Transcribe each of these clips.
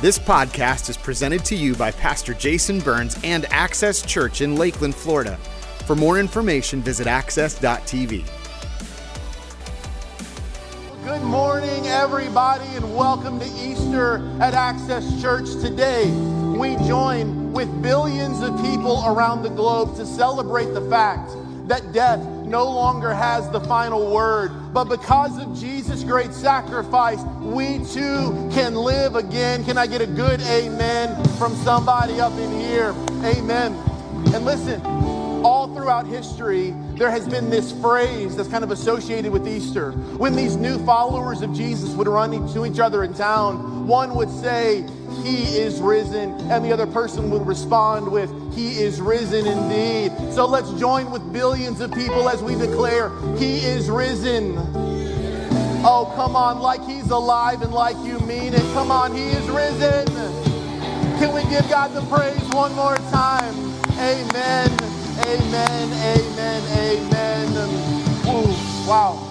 This podcast is presented to you by Pastor Jason Burns and Access Church in Lakeland, Florida. For more information, visit access.tv. Good morning, everybody, and welcome to Easter at Access Church. Today, we join with billions of people around the globe to celebrate the fact that death no longer has the final word. But because of Jesus' great sacrifice, we too can live again. Can I get a good amen from somebody up in here? Amen. And listen, all throughout history, there has been this phrase that's kind of associated with Easter. When these new followers of Jesus would run into each other in town, one would say, He is risen, and the other person would respond with, He is risen indeed. So let's join with billions of people as we declare, He is risen. Oh, come on, like He's alive and like you mean it. Come on, He is risen. Can we give God the praise one more time? Amen. Amen, amen, amen. Ooh, wow.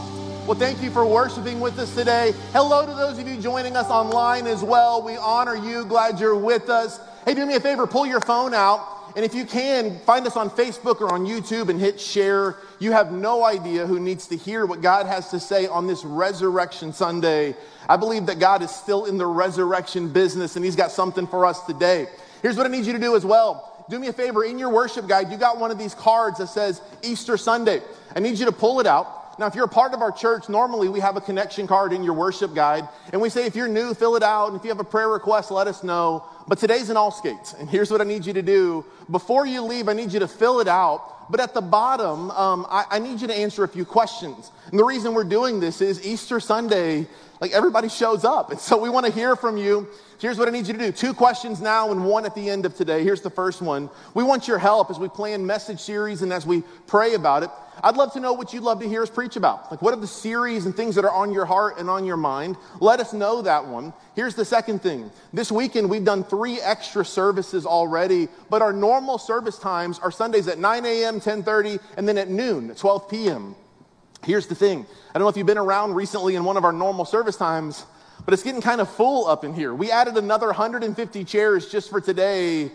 Well, thank you for worshiping with us today. Hello to those of you joining us online as well. We honor you. Glad you're with us. Hey, do me a favor, pull your phone out. And if you can, find us on Facebook or on YouTube and hit share. You have no idea who needs to hear what God has to say on this Resurrection Sunday. I believe that God is still in the resurrection business and He's got something for us today. Here's what I need you to do as well do me a favor in your worship guide, you got one of these cards that says Easter Sunday. I need you to pull it out. Now, if you're a part of our church, normally we have a connection card in your worship guide, and we say if you're new, fill it out, and if you have a prayer request, let us know. But today's in all skates, and here's what I need you to do. Before you leave, I need you to fill it out, but at the bottom, um, I, I need you to answer a few questions. And the reason we're doing this is Easter Sunday, like everybody shows up, and so we want to hear from you. Here's what I need you to do two questions now and one at the end of today. Here's the first one. We want your help as we plan message series and as we pray about it. I'd love to know what you'd love to hear us preach about. Like, what are the series and things that are on your heart and on your mind? Let us know that one. Here's the second thing. This weekend, we've done three extra services already, but our normal service times are Sundays at 9 a.m., 10.30, and then at noon, 12 p.m. Here's the thing. I don't know if you've been around recently in one of our normal service times, but it's getting kind of full up in here. We added another 150 chairs just for today.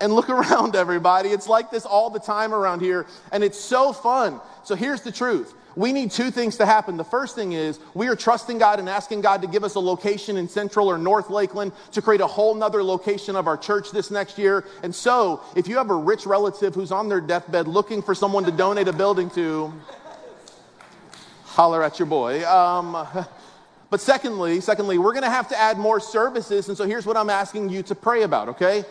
And look around, everybody. It's like this all the time around here, and it's so fun. So here's the truth. We need two things to happen. The first thing is we are trusting God and asking God to give us a location in Central or North Lakeland to create a whole nother location of our church this next year. And so, if you have a rich relative who's on their deathbed looking for someone to donate a building to, holler at your boy. Um, but secondly, secondly, we're going to have to add more services. And so here's what I'm asking you to pray about, okay?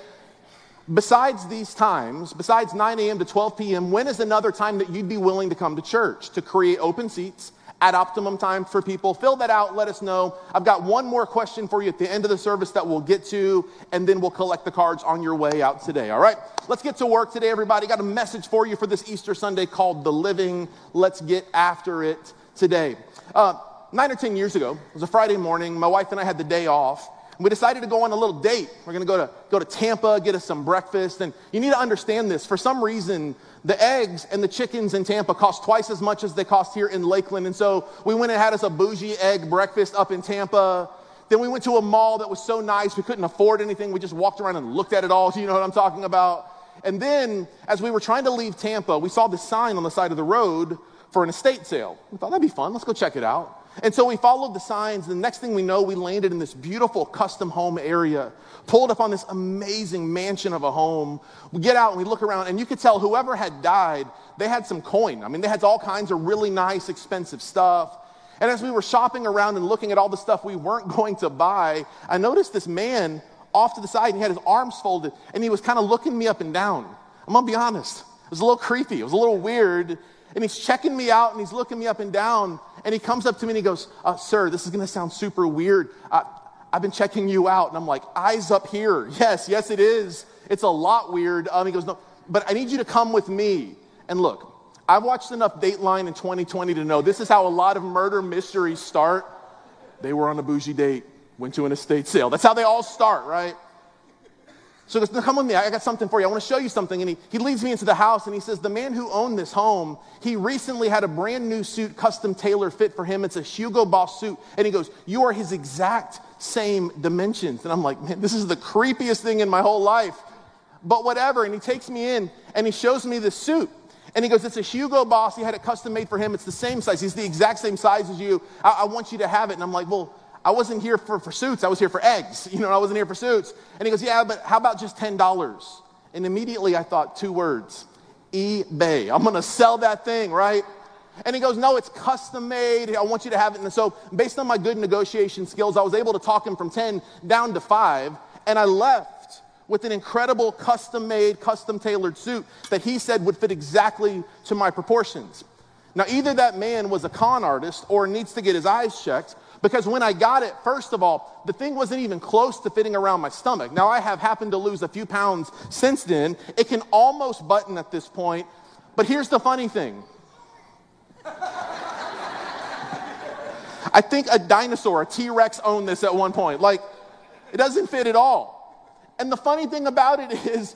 Besides these times, besides 9 a.m. to 12 p.m., when is another time that you'd be willing to come to church to create open seats at optimum time for people? Fill that out, let us know. I've got one more question for you at the end of the service that we'll get to, and then we'll collect the cards on your way out today, all right? Let's get to work today, everybody. Got a message for you for this Easter Sunday called The Living. Let's get after it today. Uh, nine or 10 years ago, it was a Friday morning. My wife and I had the day off. We decided to go on a little date. We're going to go to go to Tampa, get us some breakfast. And you need to understand this. For some reason, the eggs and the chickens in Tampa cost twice as much as they cost here in Lakeland. And so we went and had us a bougie egg breakfast up in Tampa. Then we went to a mall that was so nice we couldn't afford anything. We just walked around and looked at it all. You know what I'm talking about? And then, as we were trying to leave Tampa, we saw this sign on the side of the road for an estate sale. We thought that'd be fun. Let's go check it out. And so we followed the signs. The next thing we know, we landed in this beautiful custom home area, pulled up on this amazing mansion of a home. We get out and we look around, and you could tell whoever had died, they had some coin. I mean, they had all kinds of really nice, expensive stuff. And as we were shopping around and looking at all the stuff we weren't going to buy, I noticed this man off to the side, and he had his arms folded, and he was kind of looking me up and down. I'm gonna be honest, it was a little creepy, it was a little weird. And he's checking me out and he's looking me up and down. And he comes up to me and he goes, uh, Sir, this is going to sound super weird. Uh, I've been checking you out. And I'm like, Eyes up here. Yes, yes, it is. It's a lot weird. Um, he goes, No, but I need you to come with me. And look, I've watched enough Dateline in 20/20 to know this is how a lot of murder mysteries start. They were on a bougie date, went to an estate sale. That's how they all start, right? So he goes, come with me. I got something for you. I want to show you something. And he, he leads me into the house and he says, the man who owned this home, he recently had a brand new suit, custom tailor fit for him. It's a Hugo Boss suit. And he goes, you are his exact same dimensions. And I'm like, man, this is the creepiest thing in my whole life. But whatever. And he takes me in and he shows me the suit. And he goes, It's a Hugo Boss. He had it custom made for him. It's the same size. He's the exact same size as you. I, I want you to have it. And I'm like, Well, I wasn't here for, for suits. I was here for eggs. You know, I wasn't here for suits. And he goes, Yeah, but how about just $10? And immediately I thought two words eBay. I'm to sell that thing, right? And he goes, No, it's custom made. I want you to have it. And so, based on my good negotiation skills, I was able to talk him from 10 down to five. And I left with an incredible custom made, custom tailored suit that he said would fit exactly to my proportions. Now, either that man was a con artist or needs to get his eyes checked because when I got it, first of all, the thing wasn't even close to fitting around my stomach. Now, I have happened to lose a few pounds since then. It can almost button at this point. But here's the funny thing I think a dinosaur, a T Rex, owned this at one point. Like, it doesn't fit at all. And the funny thing about it is,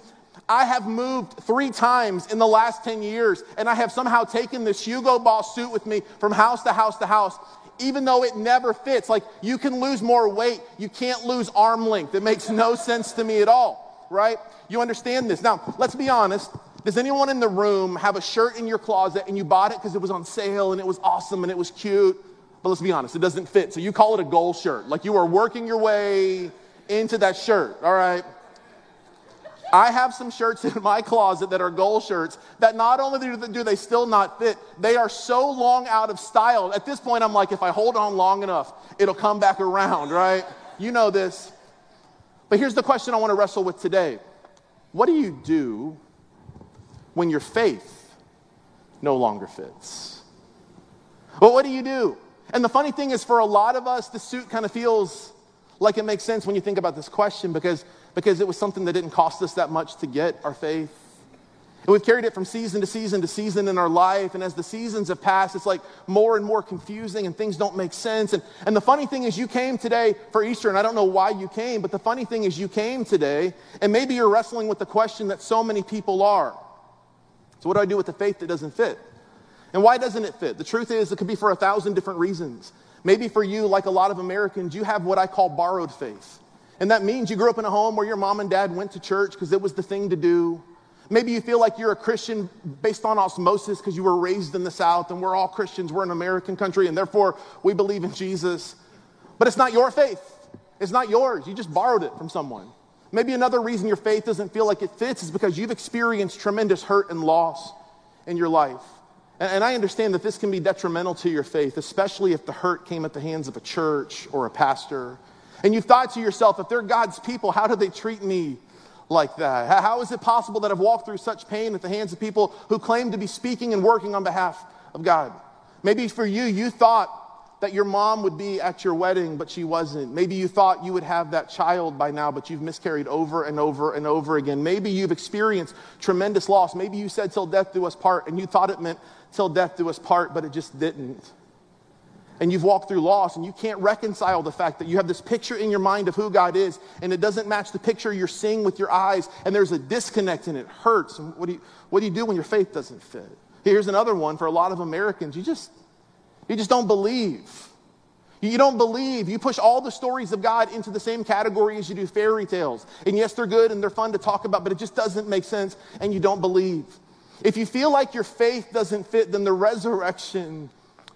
I have moved three times in the last 10 years, and I have somehow taken this Hugo Boss suit with me from house to house to house, even though it never fits. Like, you can lose more weight, you can't lose arm length. It makes no sense to me at all, right? You understand this. Now, let's be honest. Does anyone in the room have a shirt in your closet and you bought it because it was on sale and it was awesome and it was cute? But let's be honest, it doesn't fit. So you call it a goal shirt. Like you are working your way into that shirt, all right? I have some shirts in my closet that are goal shirts that not only do they still not fit, they are so long out of style. At this point, I'm like, if I hold on long enough, it'll come back around, right? You know this. But here's the question I want to wrestle with today What do you do when your faith no longer fits? Well, what do you do? And the funny thing is, for a lot of us, the suit kind of feels like it makes sense when you think about this question because because it was something that didn't cost us that much to get our faith. And we've carried it from season to season to season in our life. And as the seasons have passed, it's like more and more confusing and things don't make sense. And, and the funny thing is, you came today for Easter, and I don't know why you came, but the funny thing is, you came today, and maybe you're wrestling with the question that so many people are. So, what do I do with the faith that doesn't fit? And why doesn't it fit? The truth is, it could be for a thousand different reasons. Maybe for you, like a lot of Americans, you have what I call borrowed faith. And that means you grew up in a home where your mom and dad went to church because it was the thing to do. Maybe you feel like you're a Christian based on osmosis because you were raised in the South and we're all Christians. We're an American country and therefore we believe in Jesus. But it's not your faith, it's not yours. You just borrowed it from someone. Maybe another reason your faith doesn't feel like it fits is because you've experienced tremendous hurt and loss in your life. And I understand that this can be detrimental to your faith, especially if the hurt came at the hands of a church or a pastor and you've thought to yourself, if they're God's people, how do they treat me like that? How is it possible that I've walked through such pain at the hands of people who claim to be speaking and working on behalf of God? Maybe for you, you thought that your mom would be at your wedding, but she wasn't. Maybe you thought you would have that child by now, but you've miscarried over and over and over again. Maybe you've experienced tremendous loss. Maybe you said, till death do us part, and you thought it meant till death do us part, but it just didn't and you've walked through loss and you can't reconcile the fact that you have this picture in your mind of who God is and it doesn't match the picture you're seeing with your eyes and there's a disconnect and it hurts. And what do you, what do, you do when your faith doesn't fit? Here's another one for a lot of Americans. You just, you just don't believe. You don't believe. You push all the stories of God into the same category as you do fairy tales. And yes, they're good and they're fun to talk about, but it just doesn't make sense and you don't believe. If you feel like your faith doesn't fit, then the resurrection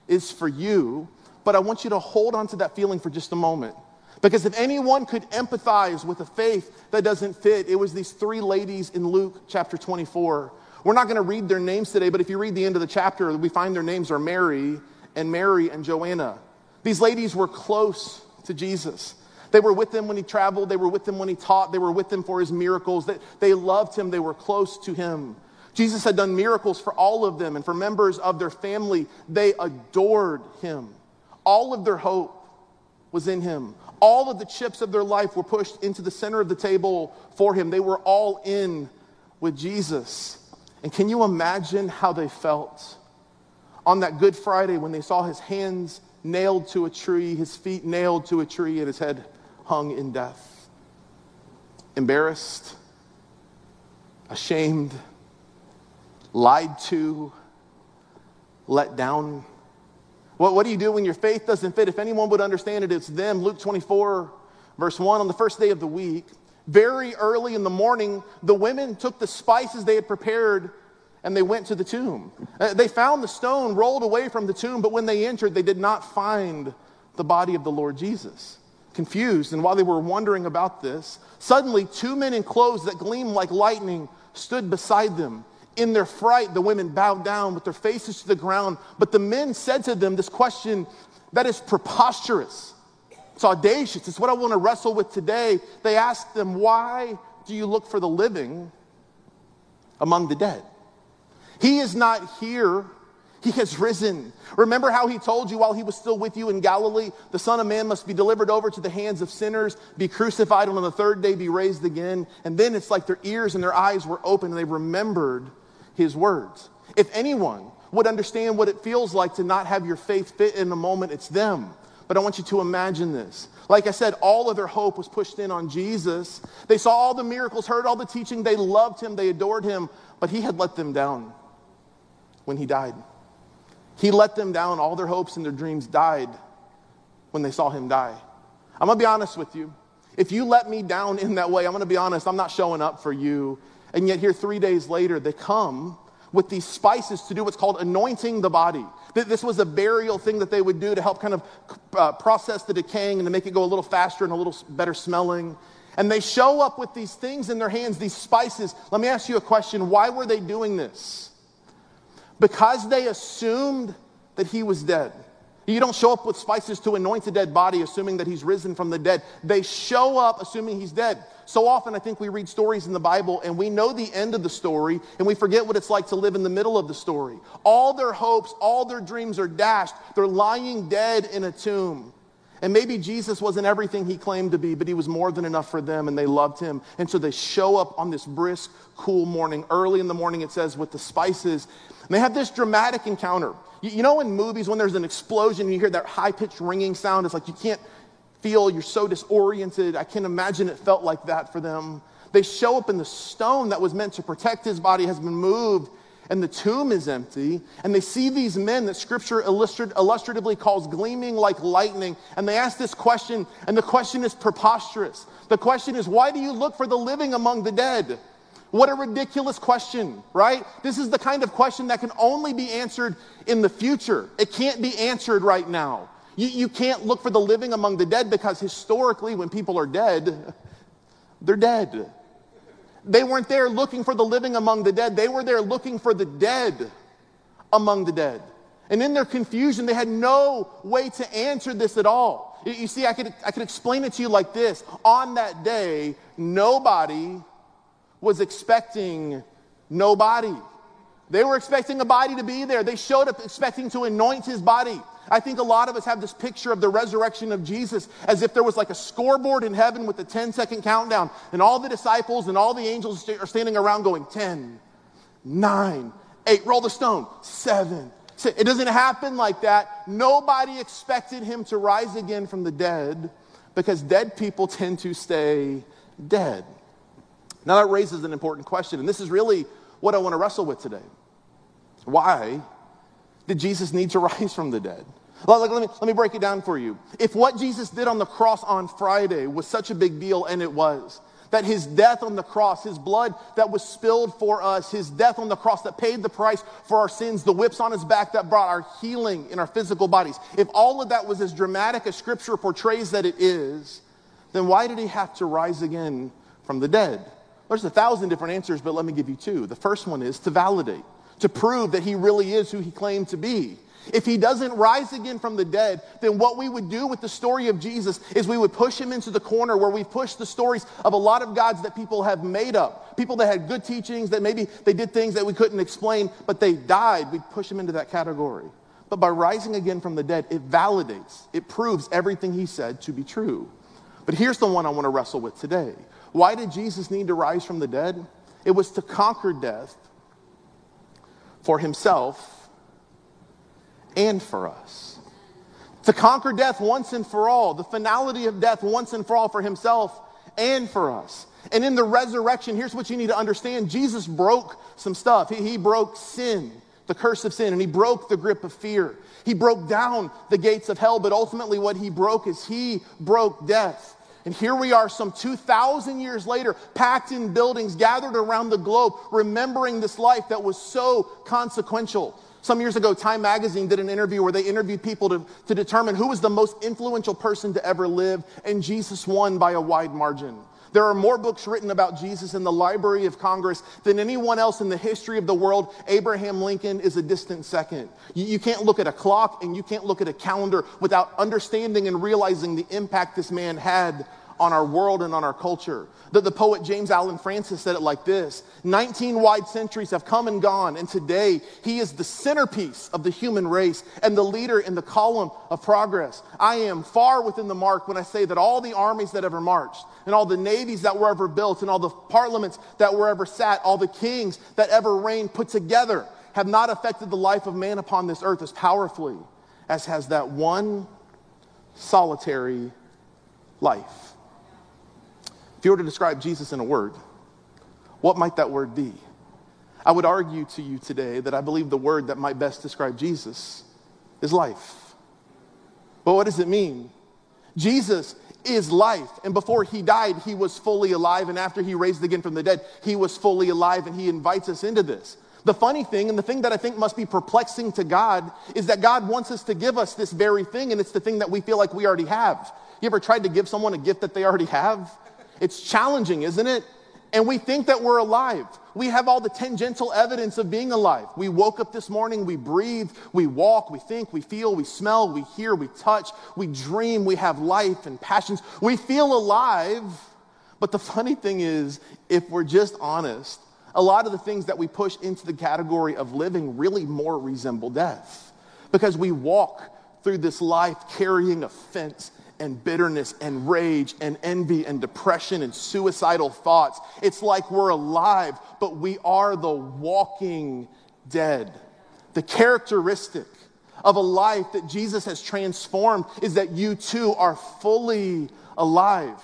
is for you, but I want you to hold on to that feeling for just a moment. Because if anyone could empathize with a faith that doesn't fit, it was these three ladies in Luke chapter 24. We're not going to read their names today, but if you read the end of the chapter, we find their names are Mary and Mary and Joanna. These ladies were close to Jesus. They were with him when he traveled, they were with him when he taught, they were with him for his miracles. They, they loved him, they were close to him. Jesus had done miracles for all of them and for members of their family. They adored him. All of their hope was in him. All of the chips of their life were pushed into the center of the table for him. They were all in with Jesus. And can you imagine how they felt on that Good Friday when they saw his hands nailed to a tree, his feet nailed to a tree, and his head hung in death? Embarrassed, ashamed, lied to, let down. What, what do you do when your faith doesn't fit? If anyone would understand it, it's them. Luke 24 Verse 1 On the first day of the week, very early in the morning, the women took the spices they had prepared and they went to the tomb. Uh, they found the stone rolled away from the tomb, but when they entered, they did not find the body of the Lord Jesus. Confused, and while they were wondering about this, suddenly two men in clothes that gleamed like lightning stood beside them. In their fright, the women bowed down with their faces to the ground. But the men said to them this question that is preposterous. It's audacious. It's what I want to wrestle with today. They asked them, Why do you look for the living among the dead? He is not here. He has risen. Remember how he told you while he was still with you in Galilee, the Son of Man must be delivered over to the hands of sinners, be crucified, and on the third day be raised again. And then it's like their ears and their eyes were open and they remembered his words. If anyone would understand what it feels like to not have your faith fit in a moment, it's them. But I want you to imagine this. Like I said, all of their hope was pushed in on Jesus. They saw all the miracles, heard all the teaching, they loved him, they adored him, but he had let them down when he died. He let them down. All their hopes and their dreams died when they saw him die. I'm going to be honest with you. If you let me down in that way, I'm going to be honest, I'm not showing up for you. And yet, here, three days later, they come with these spices to do what's called anointing the body. This was a burial thing that they would do to help kind of uh, process the decaying and to make it go a little faster and a little better smelling. And they show up with these things in their hands, these spices. Let me ask you a question why were they doing this? Because they assumed that he was dead. You don't show up with spices to anoint a dead body assuming that he's risen from the dead. They show up assuming he's dead. So often, I think we read stories in the Bible and we know the end of the story and we forget what it's like to live in the middle of the story. All their hopes, all their dreams are dashed. They're lying dead in a tomb. And maybe Jesus wasn't everything he claimed to be, but he was more than enough for them and they loved him. And so they show up on this brisk, cool morning. Early in the morning, it says, with the spices. And they have this dramatic encounter. You, you know, in movies, when there's an explosion, you hear that high pitched ringing sound, it's like you can't feel, you're so disoriented. I can't imagine it felt like that for them. They show up, and the stone that was meant to protect his body has been moved, and the tomb is empty. And they see these men that scripture illustratively calls gleaming like lightning. And they ask this question, and the question is preposterous. The question is, why do you look for the living among the dead? What a ridiculous question, right? This is the kind of question that can only be answered in the future. It can't be answered right now. You, you can't look for the living among the dead because historically, when people are dead, they're dead. They weren't there looking for the living among the dead, they were there looking for the dead among the dead. And in their confusion, they had no way to answer this at all. You see, I could, I could explain it to you like this. On that day, nobody was expecting nobody. They were expecting a body to be there. They showed up expecting to anoint his body. I think a lot of us have this picture of the resurrection of Jesus as if there was like a scoreboard in heaven with a 10 second countdown, and all the disciples and all the angels are standing around going 10, 9, 8, roll the stone, 7. It doesn't happen like that. Nobody expected him to rise again from the dead because dead people tend to stay dead. Now, that raises an important question, and this is really what I want to wrestle with today. Why did Jesus need to rise from the dead? Let me, let me break it down for you. If what Jesus did on the cross on Friday was such a big deal, and it was, that his death on the cross, his blood that was spilled for us, his death on the cross that paid the price for our sins, the whips on his back that brought our healing in our physical bodies, if all of that was as dramatic as scripture portrays that it is, then why did he have to rise again from the dead? There's a thousand different answers, but let me give you two. The first one is to validate, to prove that he really is who he claimed to be. If he doesn't rise again from the dead, then what we would do with the story of Jesus is we would push him into the corner where we push the stories of a lot of gods that people have made up. People that had good teachings, that maybe they did things that we couldn't explain, but they died. We'd push him into that category. But by rising again from the dead, it validates, it proves everything he said to be true. But here's the one I want to wrestle with today. Why did Jesus need to rise from the dead? It was to conquer death for himself and for us. To conquer death once and for all, the finality of death once and for all for himself and for us. And in the resurrection, here's what you need to understand Jesus broke some stuff. He, he broke sin, the curse of sin, and he broke the grip of fear. He broke down the gates of hell, but ultimately, what he broke is he broke death. And here we are, some 2,000 years later, packed in buildings, gathered around the globe, remembering this life that was so consequential. Some years ago, Time Magazine did an interview where they interviewed people to, to determine who was the most influential person to ever live, and Jesus won by a wide margin. There are more books written about Jesus in the Library of Congress than anyone else in the history of the world. Abraham Lincoln is a distant second. You, you, can't look at a clock and you can't look at a calendar without understanding and realizing the impact this man had on our world and on our culture. The, the poet James Allen Francis said it like this 19 wide centuries have come and gone, and today he is the centerpiece of the human race and the leader in the column of progress. I am far within the mark when I say that all the armies that ever marched, and all the navies that were ever built, and all the parliaments that were ever sat, all the kings that ever reigned put together have not affected the life of man upon this earth as powerfully as has that one solitary life. If you were to describe Jesus in a word, what might that word be? I would argue to you today that I believe the word that might best describe Jesus is life. But what does it mean? Jesus is life. And before he died, he was fully alive. And after he raised again from the dead, he was fully alive. And he invites us into this. The funny thing, and the thing that I think must be perplexing to God, is that God wants us to give us this very thing, and it's the thing that we feel like we already have. You ever tried to give someone a gift that they already have? It's challenging, isn't it? And we think that we're alive. We have all the tangential evidence of being alive. We woke up this morning, we breathe, we walk, we think, we feel, we smell, we hear, we touch, we dream, we have life and passions. We feel alive. But the funny thing is, if we're just honest, a lot of the things that we push into the category of living really more resemble death because we walk through this life carrying offense and bitterness and rage and envy and depression and suicidal thoughts. It's like we're alive, but we are the walking dead. The characteristic of a life that Jesus has transformed is that you too are fully alive.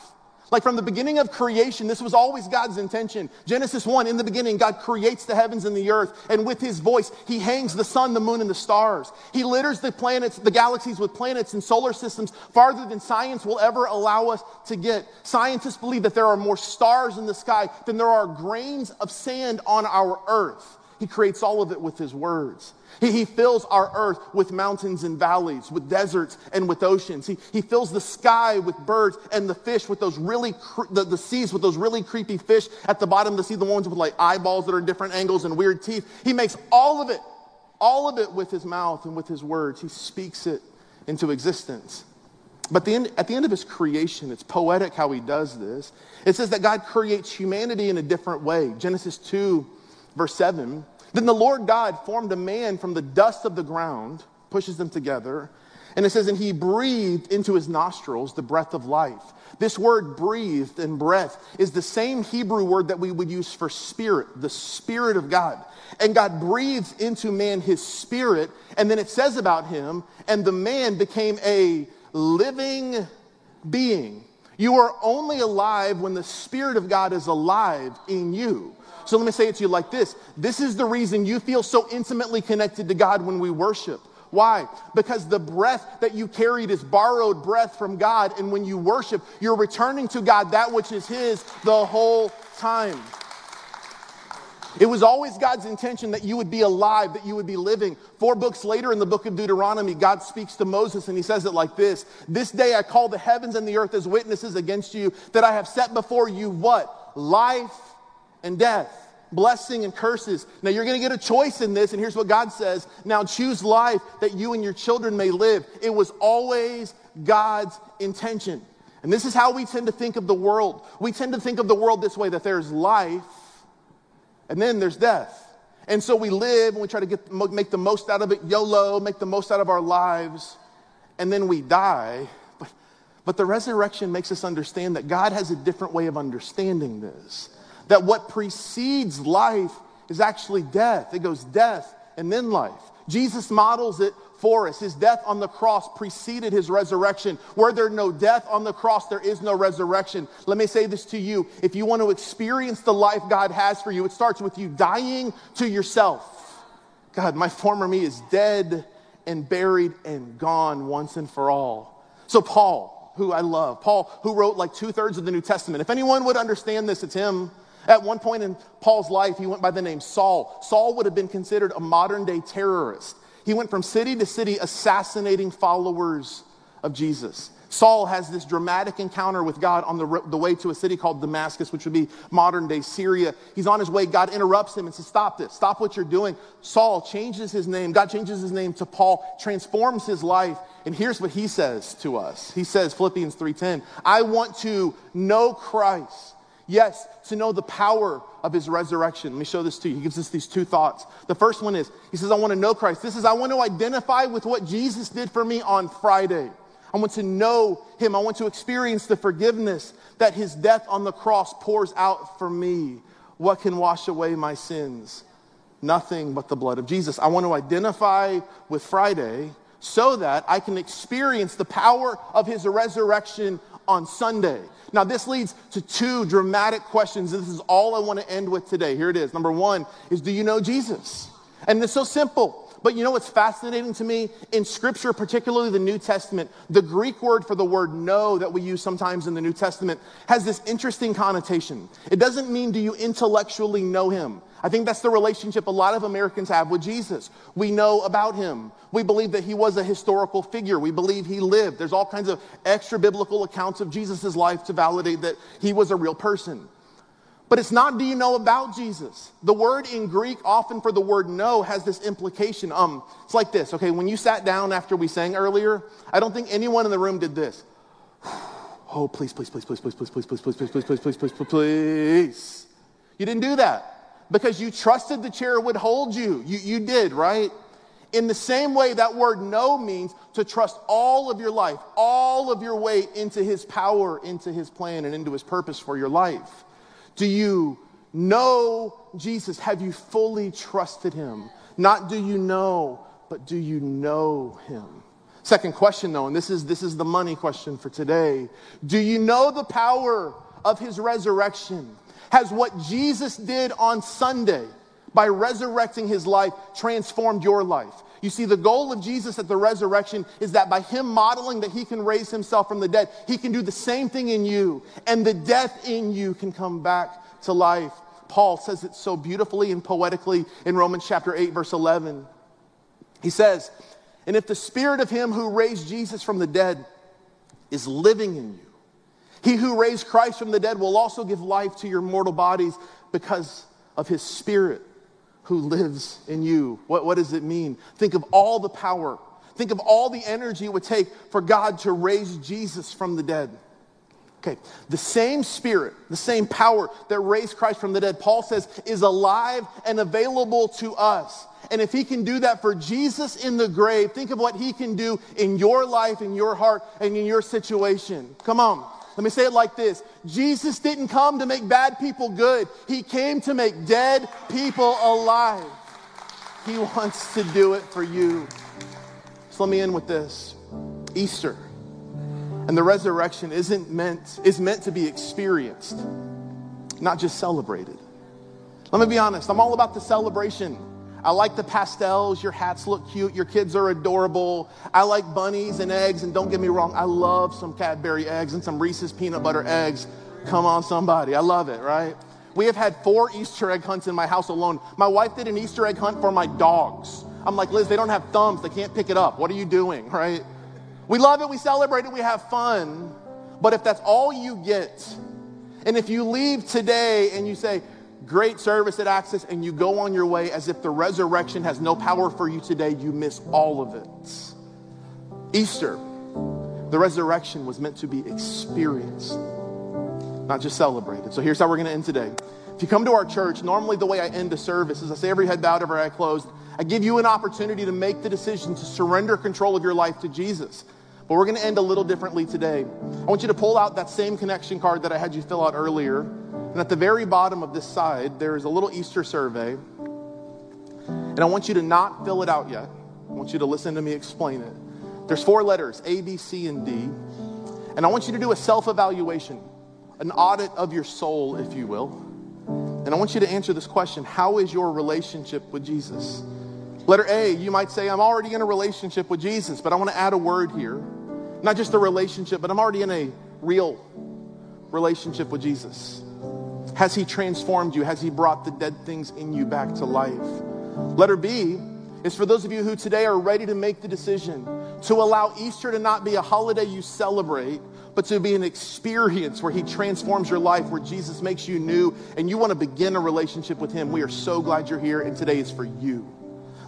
Like from the beginning of creation, this was always God's intention. Genesis 1, in the beginning, God creates the heavens and the earth, and with his voice, he hangs the sun, the moon, and the stars. He litters the planets, the galaxies with planets and solar systems farther than science will ever allow us to get. Scientists believe that there are more stars in the sky than there are grains of sand on our earth. He creates all of it with his words. He, he fills our earth with mountains and valleys, with deserts and with oceans. He, he fills the sky with birds and the fish with those really, cre- the, the seas with those really creepy fish at the bottom of the sea, the ones with like eyeballs that are different angles and weird teeth. He makes all of it, all of it with his mouth and with his words. He speaks it into existence. But the end, at the end of his creation, it's poetic how he does this. It says that God creates humanity in a different way. Genesis 2, verse 7 then the Lord God formed a man from the dust of the ground, pushes them together, and it says, and he breathed into his nostrils the breath of life. This word breathed and breath is the same Hebrew word that we would use for spirit, the spirit of God. And God breathes into man his spirit, and then it says about him, and the man became a living being. You are only alive when the Spirit of God is alive in you. So let me say it to you like this this is the reason you feel so intimately connected to God when we worship. Why? Because the breath that you carried is borrowed breath from God, and when you worship, you're returning to God that which is His the whole time. It was always God's intention that you would be alive, that you would be living. Four books later in the book of Deuteronomy, God speaks to Moses and he says it like this This day I call the heavens and the earth as witnesses against you, that I have set before you what? Life and death, blessing and curses. Now you're going to get a choice in this, and here's what God says Now choose life that you and your children may live. It was always God's intention. And this is how we tend to think of the world. We tend to think of the world this way that there's life and then there's death. And so we live and we try to get, make the most out of it, YOLO, make the most out of our lives, and then we die. But, but the resurrection makes us understand that God has a different way of understanding this that what precedes life is actually death. It goes death and then life. Jesus models it for us. His death on the cross preceded his resurrection. Where there's no death on the cross, there is no resurrection. Let me say this to you. If you want to experience the life God has for you, it starts with you dying to yourself. God, my former me is dead and buried and gone once and for all. So, Paul, who I love, Paul, who wrote like two thirds of the New Testament. If anyone would understand this, it's him. At one point in Paul's life, he went by the name Saul. Saul would have been considered a modern day terrorist. He went from city to city assassinating followers of Jesus. Saul has this dramatic encounter with God on the, the way to a city called Damascus, which would be modern day Syria. He's on his way. God interrupts him and says, Stop this. Stop what you're doing. Saul changes his name. God changes his name to Paul, transforms his life. And here's what he says to us. He says, Philippians 3:10, I want to know Christ. Yes, to know the power of his resurrection. Let me show this to you. He gives us these two thoughts. The first one is, he says, I want to know Christ. This is, I want to identify with what Jesus did for me on Friday. I want to know him. I want to experience the forgiveness that his death on the cross pours out for me. What can wash away my sins? Nothing but the blood of Jesus. I want to identify with Friday so that I can experience the power of his resurrection on Sunday. Now, this leads to two dramatic questions. This is all I want to end with today. Here it is. Number one is Do you know Jesus? And it's so simple. But you know what's fascinating to me? In Scripture, particularly the New Testament, the Greek word for the word know that we use sometimes in the New Testament has this interesting connotation. It doesn't mean do you intellectually know him. I think that's the relationship a lot of Americans have with Jesus. We know about him. We believe that he was a historical figure. We believe he lived. There's all kinds of extra biblical accounts of Jesus' life to validate that he was a real person. But it's not do you know about Jesus? The word in Greek, often for the word know, has this implication. Um, it's like this, okay? When you sat down after we sang earlier, I don't think anyone in the room did this. Oh, please, please, please, please, please, please, please, please, please, please, please, please, please, please, please, please. You didn't do that because you trusted the chair would hold you. You, you did, right? In the same way, that word know means to trust all of your life, all of your weight into his power, into his plan, and into his purpose for your life. Do you know Jesus? Have you fully trusted him? Not do you know, but do you know him? Second question, though, and this is, this is the money question for today. Do you know the power of his resurrection? Has what Jesus did on Sunday by resurrecting his life transformed your life? You see, the goal of Jesus at the resurrection is that by him modeling that he can raise himself from the dead, he can do the same thing in you, and the death in you can come back to life. Paul says it so beautifully and poetically in Romans chapter 8, verse 11. He says, And if the spirit of him who raised Jesus from the dead is living in you, he who raised Christ from the dead will also give life to your mortal bodies because of his spirit who lives in you. What, what does it mean? Think of all the power, think of all the energy it would take for God to raise Jesus from the dead. Okay, the same spirit, the same power that raised Christ from the dead, Paul says, is alive and available to us. And if he can do that for Jesus in the grave, think of what he can do in your life, in your heart, and in your situation. Come on. Let me say it like this Jesus didn't come to make bad people good, He came to make dead people alive. He wants to do it for you. So let me end with this Easter and the resurrection isn't meant, is meant to be experienced, not just celebrated. Let me be honest, I'm all about the celebration. I like the pastels. Your hats look cute. Your kids are adorable. I like bunnies and eggs. And don't get me wrong, I love some Cadbury eggs and some Reese's peanut butter eggs. Come on, somebody. I love it, right? We have had four Easter egg hunts in my house alone. My wife did an Easter egg hunt for my dogs. I'm like, Liz, they don't have thumbs. They can't pick it up. What are you doing, right? We love it. We celebrate it. We have fun. But if that's all you get, and if you leave today and you say, great service at Access, and you go on your way as if the resurrection has no power for you today, you miss all of it. Easter, the resurrection was meant to be experienced, not just celebrated. So here's how we're going to end today. If you come to our church, normally the way I end a service is I say every head bowed, every eye closed. I give you an opportunity to make the decision to surrender control of your life to Jesus. But we're going to end a little differently today. I want you to pull out that same connection card that I had you fill out earlier. And at the very bottom of this side, there's a little Easter survey. And I want you to not fill it out yet. I want you to listen to me explain it. There's four letters A, B, C, and D. And I want you to do a self evaluation, an audit of your soul, if you will. And I want you to answer this question How is your relationship with Jesus? Letter A, you might say, I'm already in a relationship with Jesus, but I want to add a word here. Not just a relationship, but I'm already in a real relationship with Jesus. Has He transformed you? Has He brought the dead things in you back to life? Letter B is for those of you who today are ready to make the decision to allow Easter to not be a holiday you celebrate, but to be an experience where He transforms your life, where Jesus makes you new, and you want to begin a relationship with Him. We are so glad you're here, and today is for you.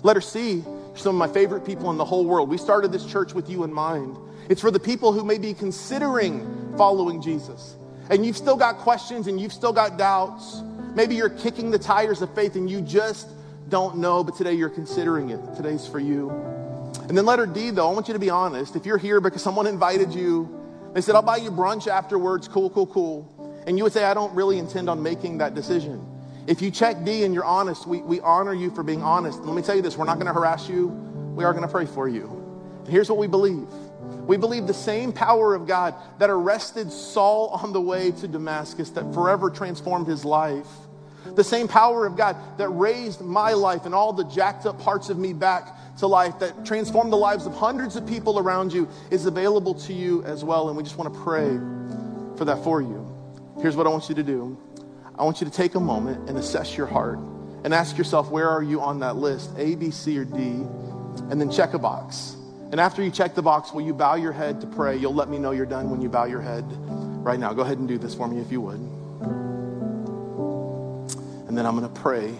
Letter C, some of my favorite people in the whole world. We started this church with you in mind. It's for the people who may be considering following Jesus, and you've still got questions and you've still got doubts. Maybe you're kicking the tires of faith and you just don't know, but today you're considering it. Today's for you. And then letter D, though, I want you to be honest. If you're here because someone invited you, they said, I'll buy you brunch afterwards, cool, cool, cool. And you would say, I don't really intend on making that decision. If you check D and you're honest, we, we honor you for being honest. And let me tell you this we're not going to harass you, we are going to pray for you. And here's what we believe we believe the same power of God that arrested Saul on the way to Damascus, that forever transformed his life the same power of God that raised my life and all the jacked up parts of me back to life, that transformed the lives of hundreds of people around you, is available to you as well. And we just want to pray for that for you. Here's what I want you to do I want you to take a moment and assess your heart and ask yourself, where are you on that list? A, B, C, or D? And then check a box. And after you check the box, will you bow your head to pray? You'll let me know you're done when you bow your head right now. Go ahead and do this for me if you would and then I'm going to pray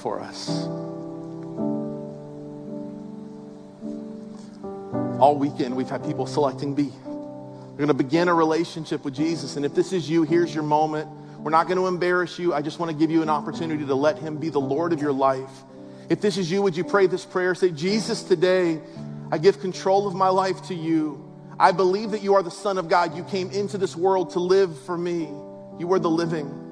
for us. All weekend, we've had people selecting B. We're going to begin a relationship with Jesus. And if this is you, here's your moment. We're not going to embarrass you. I just want to give you an opportunity to let Him be the Lord of your life. If this is you, would you pray this prayer? Say, Jesus, today I give control of my life to you. I believe that you are the Son of God. You came into this world to live for me. You are the living.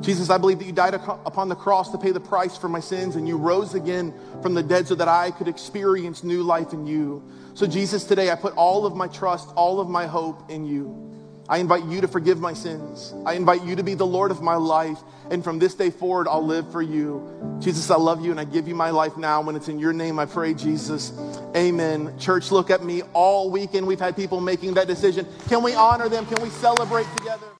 Jesus, I believe that you died upon the cross to pay the price for my sins and you rose again from the dead so that I could experience new life in you. So, Jesus, today I put all of my trust, all of my hope in you. I invite you to forgive my sins. I invite you to be the Lord of my life. And from this day forward, I'll live for you. Jesus, I love you and I give you my life now. When it's in your name, I pray, Jesus. Amen. Church, look at me. All weekend, we've had people making that decision. Can we honor them? Can we celebrate together?